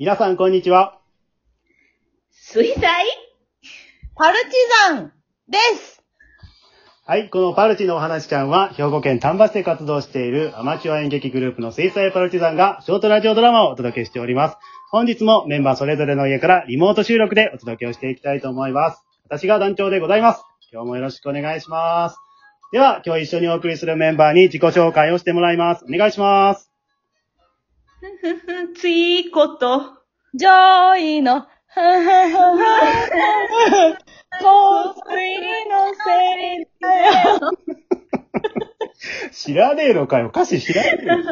皆さん、こんにちは。水彩？パルチザンですはい、このパルチのお話ちゃんは、兵庫県丹波市で活動しているアマチュア演劇グループの水彩パルチザンが、ショートラジオドラマをお届けしております。本日もメンバーそれぞれの家からリモート収録でお届けをしていきたいと思います。私が団長でございます。今日もよろしくお願いします。では、今日一緒にお送りするメンバーに自己紹介をしてもらいます。お願いします。ついこと。ジョイの、ふふふふ香水のせいだよ。知らねえのかよ。歌詞知らねえよ。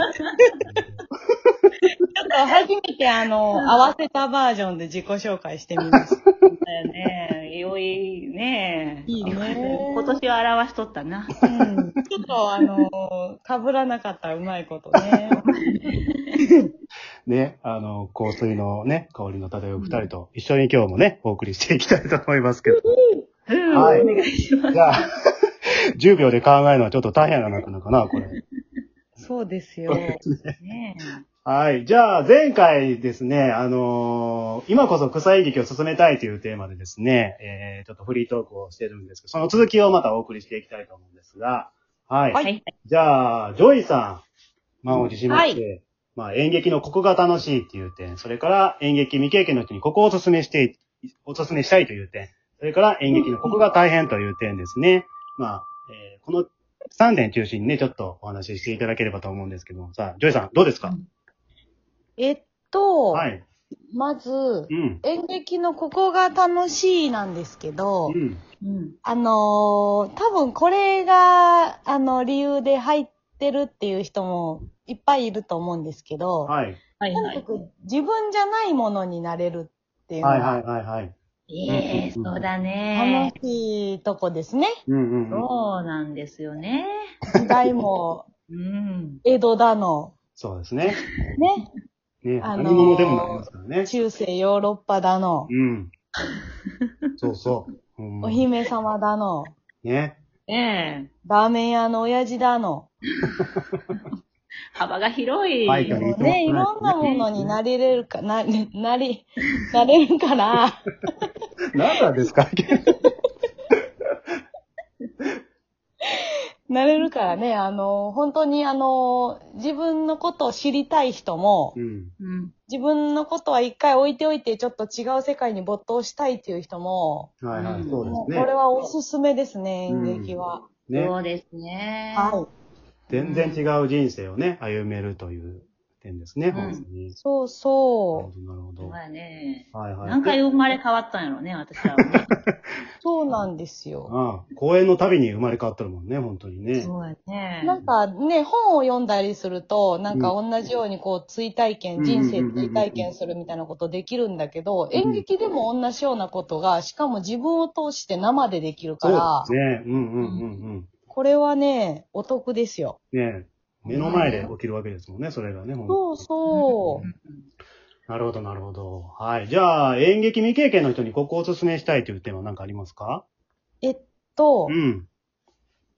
ちょっと初めてあの、合わせたバージョンで自己紹介してみます。だよね。良いね。いいね今年は表しとったな。うん。ちょっとあの、被らなかったらうまいことね。ね、あの、香水のね、香りの漂う二人と一緒に今日もね、お送りしていきたいと思いますけど。うん、はいお願いします。じゃあ、10秒で考えるのはちょっと大変なのかな、これ。そうですよ。ねはい。じゃあ、前回ですね、あのー今こそ草演劇を進めたいというテーマでですね、えー、ちょっとフリートークをしてるんですけど、その続きをまたお送りしていきたいと思うんですが、はい。はい。はい。じゃあ、ジョイさん、満を持しまして、まあ、演劇のここが楽しいっていう点、それから演劇未経験の人にここをお勧めして、お勧めしたいという点、それから演劇のここが大変という点ですね。まあ、えーこの3点中心にね、ちょっとお話ししていただければと思うんですけども、さあ、ジョイさん、どうですか、えっと、はい。まずう、ん。演劇のここが楽しいなんですけど、うん。うん。あのー多分これが、あの、理由で入ってるっていう人もいっぱいいると思うんですけど、はい。はいはい。とにかく自分じゃないものになれるっていうのはいはいがはいはい。ええそうだね。楽しいとこですね。うんうんうん。そうなんですよね。時代もうん。江戸だの、そうですね。ね、ね、あのー何者でもなりますからね。中世ヨーロッパだの、うん。そうそう。お姫様だの、ね。ねえ。ラーメン屋の親父だの、幅が広い。はいはいもうね、いろんなものになれれるか、な、なり、なれるから、何なんですか？なれるからね、あの、本当にあの、自分のことを知りたい人もう、ん。うん。自分のことは一回置いておいて、ちょっと違う世界に没頭したいっていう人も、はいはい、うんそうですね。これはおすすめですね、演劇は。ね。そうですね。はい。全然違う人生をね、歩めるという点ですね、ん本当に。そうそなるほど。そうやね。はいはい。何回生まれ変わったんやろね、私らはね。う。そうなんですよ。ああ、公演のたびに生まれ変わってるもんね、本当にね。そうやね。なんかね、本を読んだりすると、なんか同じようにこう、追体験、うん人生追体験するみたいなことできるんだけど、演劇でも同じようなことが、しかも自分を通して生でできるからそう、ですね。うんうんうんこれはね、お得ですよ。うん。ね目の前で起きるわけですもんね、それがね、本当そうそう。なるほど、なるほど。はい。じゃあ、演劇未経験の人にここをお勧めしたいという点は何かありますか？えっとう、ん。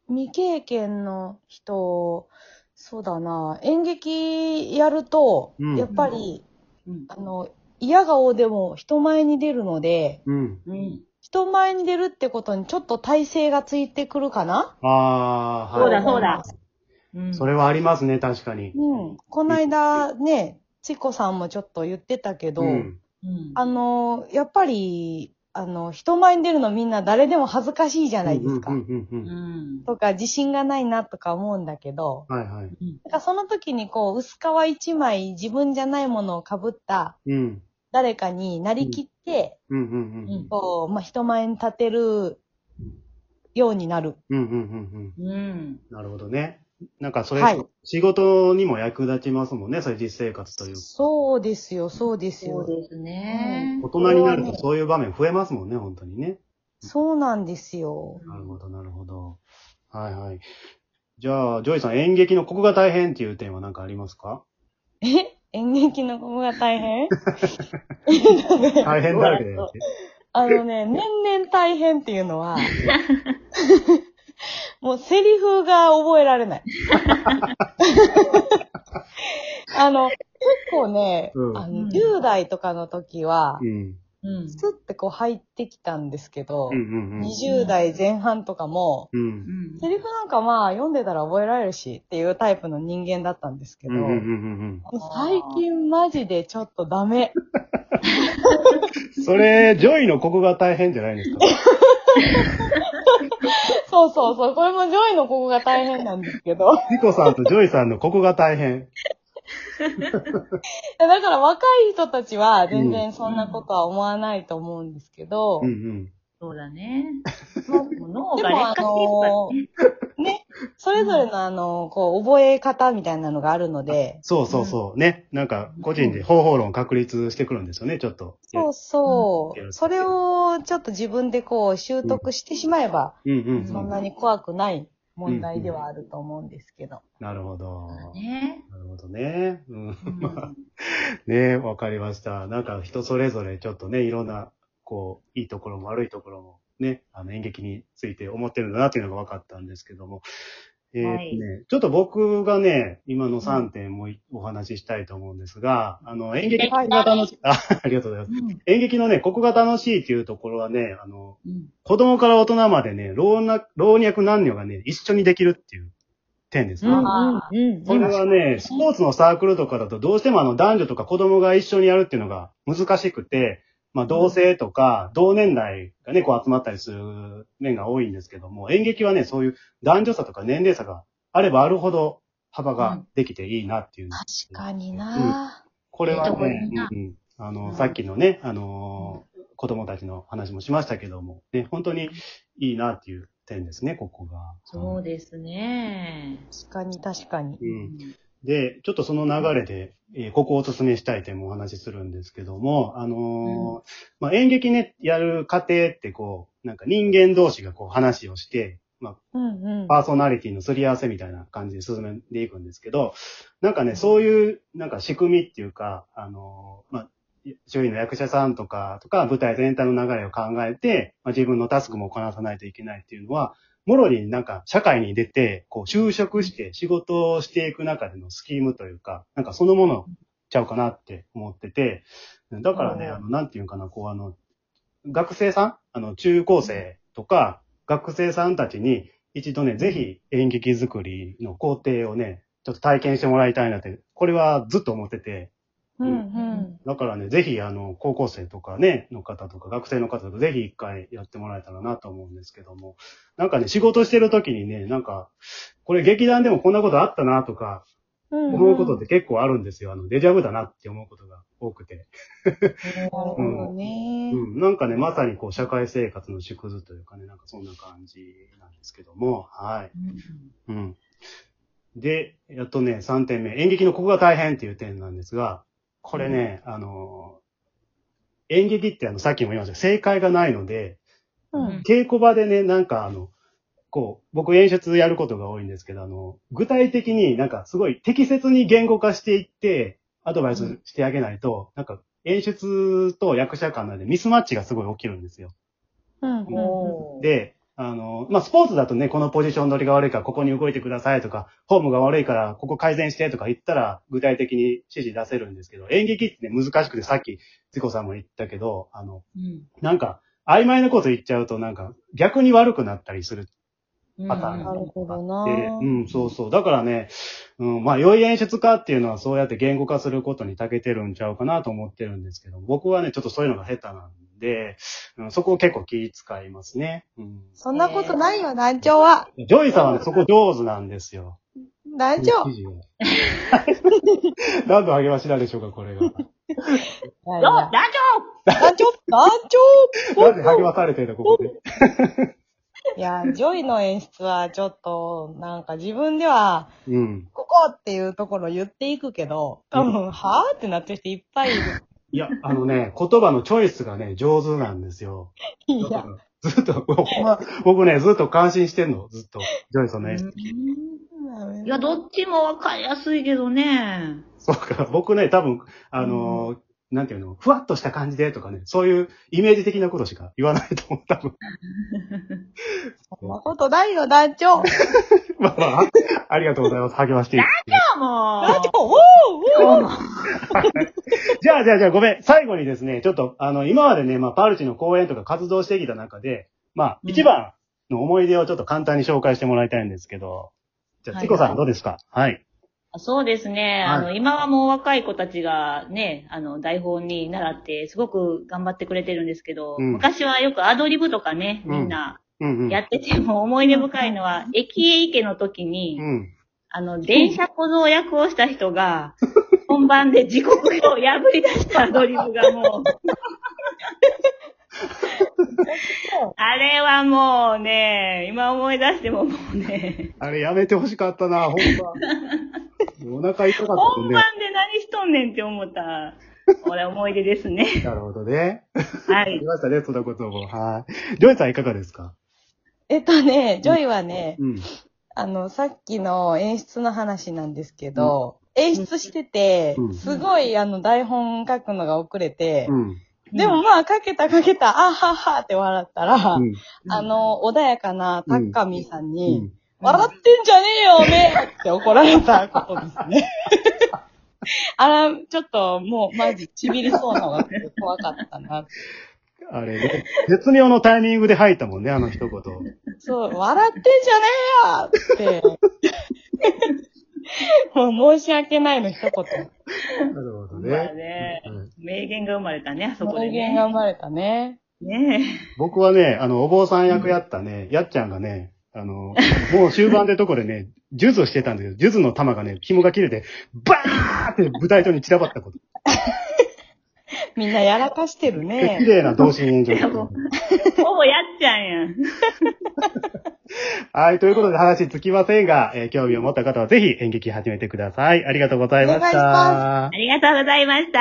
未経験の人、そうだな、演劇やると、うんやっぱり、うん。あの、嫌顔でも人前に出るので、うん。うん。人前に出るってことにちょっと体勢がついてくるかな？ああ、そうだ、はい。そうだ。うん。それはありますね、確かに。うん。この間ね、ちこさんもちょっと言ってたけど、うん。うん。あの、やっぱり、あの、人前に出るのみんな誰でも恥ずかしいじゃないですか。うんうんうんううんん。とか、自信がないなとか思うんだけど、はいはい。なんかその時にこう、薄皮一枚自分じゃないものを被ったうん。誰かになりきって、うんうんうん。こう、まあ、人前に立てるようになる。うんうんうんうん。うん。なるほどね。なんかそれ、はい仕事にも役立ちますもんね、そういう実生活というか。そうですよ、そうですよ。そうですね。大人になるとそういう場面増えますもんね、本当にね。そうなんですよ。なるほど、なるほど。はいはい。じゃあ、ジョイさん、演劇のここが大変っていう点は何かありますか？え？演劇のここが大変？大変だらけだよ。あのね、年々大変っていうのは、もうセリフが覚えられない。あの、結構ね、うんあのうん10代とかの時はう、ん。うん。スッてこう入ってきたんですけど、うんうんうん。20代前半とかも、うん。うんセリフなんかまあ読んでたら覚えられるしっていうタイプの人間だったんですけど、うんうんうんうん最近マジでちょっとダメ。うん。それ、ジョイのここが大変じゃないですか。そうそうそう、これもジョイのここが大変なんですけど。リコさんとジョイさんのここが大変。だから若い人たちは全然そんなことは思わないと思うんですけど、うんうん。そうだね。脳でもあが劣化していくからね。ね、それぞれのあの、こう、覚え方みたいなのがあるので、そうそうそう。ね。なんか、個人で方法論確立してくるんですよね、ちょっと。そうそうう、んそれをちょっと自分でこう、習得してしまえば、うんうんうん。そんなに怖くない問題ではあると思うんですけど。なるほど。ね。なるほどね。うん。うん ねわかりました。なんか人それぞれちょっとね、いろんな、こう、いいところも悪いところもね、あの演劇について思ってるんだなっていうのが分かったんですけども。えーとね、はいちょっと僕がね、今の3点もいお話ししたいと思うんですが、あの、演劇が楽しい、あ、ありがとうございます。うん。演劇のね、ここが楽しいっていうところはね、あの、うん。子供から大人までね、老若老若男女がね、一緒にできるっていう点ですね。それはね、スポーツのサークルとかだとどうしてもあの男女とか子供が一緒にやるっていうのが難しくて、まあ同性とか同年代がね、こう集まったりする面が多いんですけども、演劇はね、そういう男女差とか年齢差があればあるほど幅ができていいなっていう。確かになこれはねいいな、うんうんあの、うんさっきのね、あのー子供たちの話もしましたけども、ね、本当にいいなっていう点ですね、ここが。そうですね。確かに確かに。うんで、ちょっとその流れで、えーここをお勧めしたい点もお話しするんですけども、あのーまあ、演劇ね、やる過程ってこう、なんか人間同士がこう話をして、まうんうんあ、。パーソナリティのすり合わせみたいな感じで進めていくんですけど、なんかね、そういう、なんか仕組みっていうか、あのーまあ、周囲の役者さんとか、とか、舞台全体の流れを考えて、まあ、自分のタスクもこなさないといけないっていうのは、もろになんか社会に出て、こう就職して仕事をしていく中でのスキームというか、なんかそのものちゃうかなって思ってて、だからね、うん。あの、なんていうかな、こうあの、学生さんあの、中高生とか、学生さんたちに一度ね、ぜひ演劇作りの工程をね、ちょっと体験してもらいたいなって、これはずっと思ってて、うんうん。だからね、ぜひ、あの、高校生とかね、の方とか、学生の方とか、ぜひ一回やってもらえたらなと思うんですけども、なんかね、仕事してる時にね、なんか、これ劇団でもこんなことあったなとか、うん思うことって結構あるんですよ。あの、デジャブだなって思うことが多くて。なるほどね。うん。なんかね、まさにこう、社会生活の縮図というかね、なんかそんな感じなんですけども、はい。うん。で、やっとね、3点目。演劇のここが大変っていう点なんですが、これね、あの、演劇ってあの、さっきも言いました正解がないので、うん。稽古場でね、なんかあの、こう、僕演出やることが多いんですけど、あの、具体的になんかすごい適切に言語化していって、アドバイスしてあげないと、なんか演出と役者間の間でミスマッチがすごい起きるんですよ。うん。で、あの、まあ、スポーツだとね、このポジション取りが悪いからここに動いてくださいとか、フォームが悪いからここ改善してとか言ったら具体的に指示出せるんですけど、演劇ってね、難しくてさっき、ズコさんも言ったけど、あの、うん。なんか、曖昧なこと言っちゃうとなんか逆に悪くなったりするパターンなるほどな。で、うん、そうそう。だからね、うん、まあ、良い演出家っていうのはそうやって言語化することに長けてるんちゃうかなと思ってるんですけど、僕はね、ちょっとそういうのが下手なんで、うん、そこを結構気遣いますね。うん。そんなことないよ、団長は。ジョイさんはね、そこ上手なんですよ。団長 何の励ましなんでしょうか、これが。いやいよや団団長？団長？なんで励まされてるの、ここで。いや、ジョイの演出はちょっと、なんか自分では、うん。ここっていうところ言っていくけど、多分、はぁ？ってなってる人いっぱいいる。いや、あのね、言葉のチョイスがね、上手なんですよ。いや、ずっと、ほんま僕ね、ずっと感心してんの、ずっと。ジョイの演出。長いや、どっちもわかりやすいけどね。そうか、僕ね、多分、あのーなんていうの、ふわっとした感じでとかね、そういうイメージ的なことしか言わないと思う、多分。そんなことないよ、団長。まあまあ、ありがとうございます。励ましていただいても団長、ウォーウォー じゃあ、じゃあ、じゃあ、ごめん。最後にですね、ちょっと、あの、今までね、まあ、パルチの講演とか活動してきた中で、まあ、うん一番の思い出をちょっと簡単に紹介してもらいたいんですけど、じゃあ、はいチコさんどうですか？はい。そうですね。はいあの、今はもう若い子たちがね、あの、台本に習って、すごく頑張ってくれてるんですけど、うん昔はよくアドリブとかね、みんなうんうん。やってても思い出深いのは、駅へ行けの時に、うん。あの、電車小僧役をした人が、本番で時刻表を破り出したアドリブがもう、あれはもうね、今思い出してももうね、あれやめてほしかったな、ほんま。お腹痛かった本番。で何しとんねんって思った、俺思い出ですね。なるほどね。はいあり。ましたね、そんなことも。はい。ジョイさんいかがですか？えっとね、ジョイはね、うん。あの、さっきの演出の話なんですけど、演出しててうん、すごいあの台本書くのが遅れてう、ん。でもまあ書けた書けた、あははって笑ったら、うん。あの、穏やかなタッカミーさんうに、ん。笑ってんじゃねえよ、おめえって怒られたことですね。あら、ちょっともうマジちびりそうなのが怖かったな。あれね、絶妙のタイミングで吐いたもんね、あの一言。そう、笑ってんじゃねえよって。もう申し訳ないの一言。なるほどまあね。名言が生まれたね、あそこで名言ね。が生まれたね。ね僕はね、あの、お坊さん役やったね、やっちゃんがね、あの、もう終盤でとこでね、ジュズをしてたんだけど、ジュズの玉がね、紐が切れて、バーって舞台上に散らばったこと。みんなやらかしてるで綺ね。麗な同心炎上ほぼやっちゃんやん。はい、ということで話つきませんが、えー興味を持った方はぜひ演劇始めてください。ありがとうございました。ありがとうございました。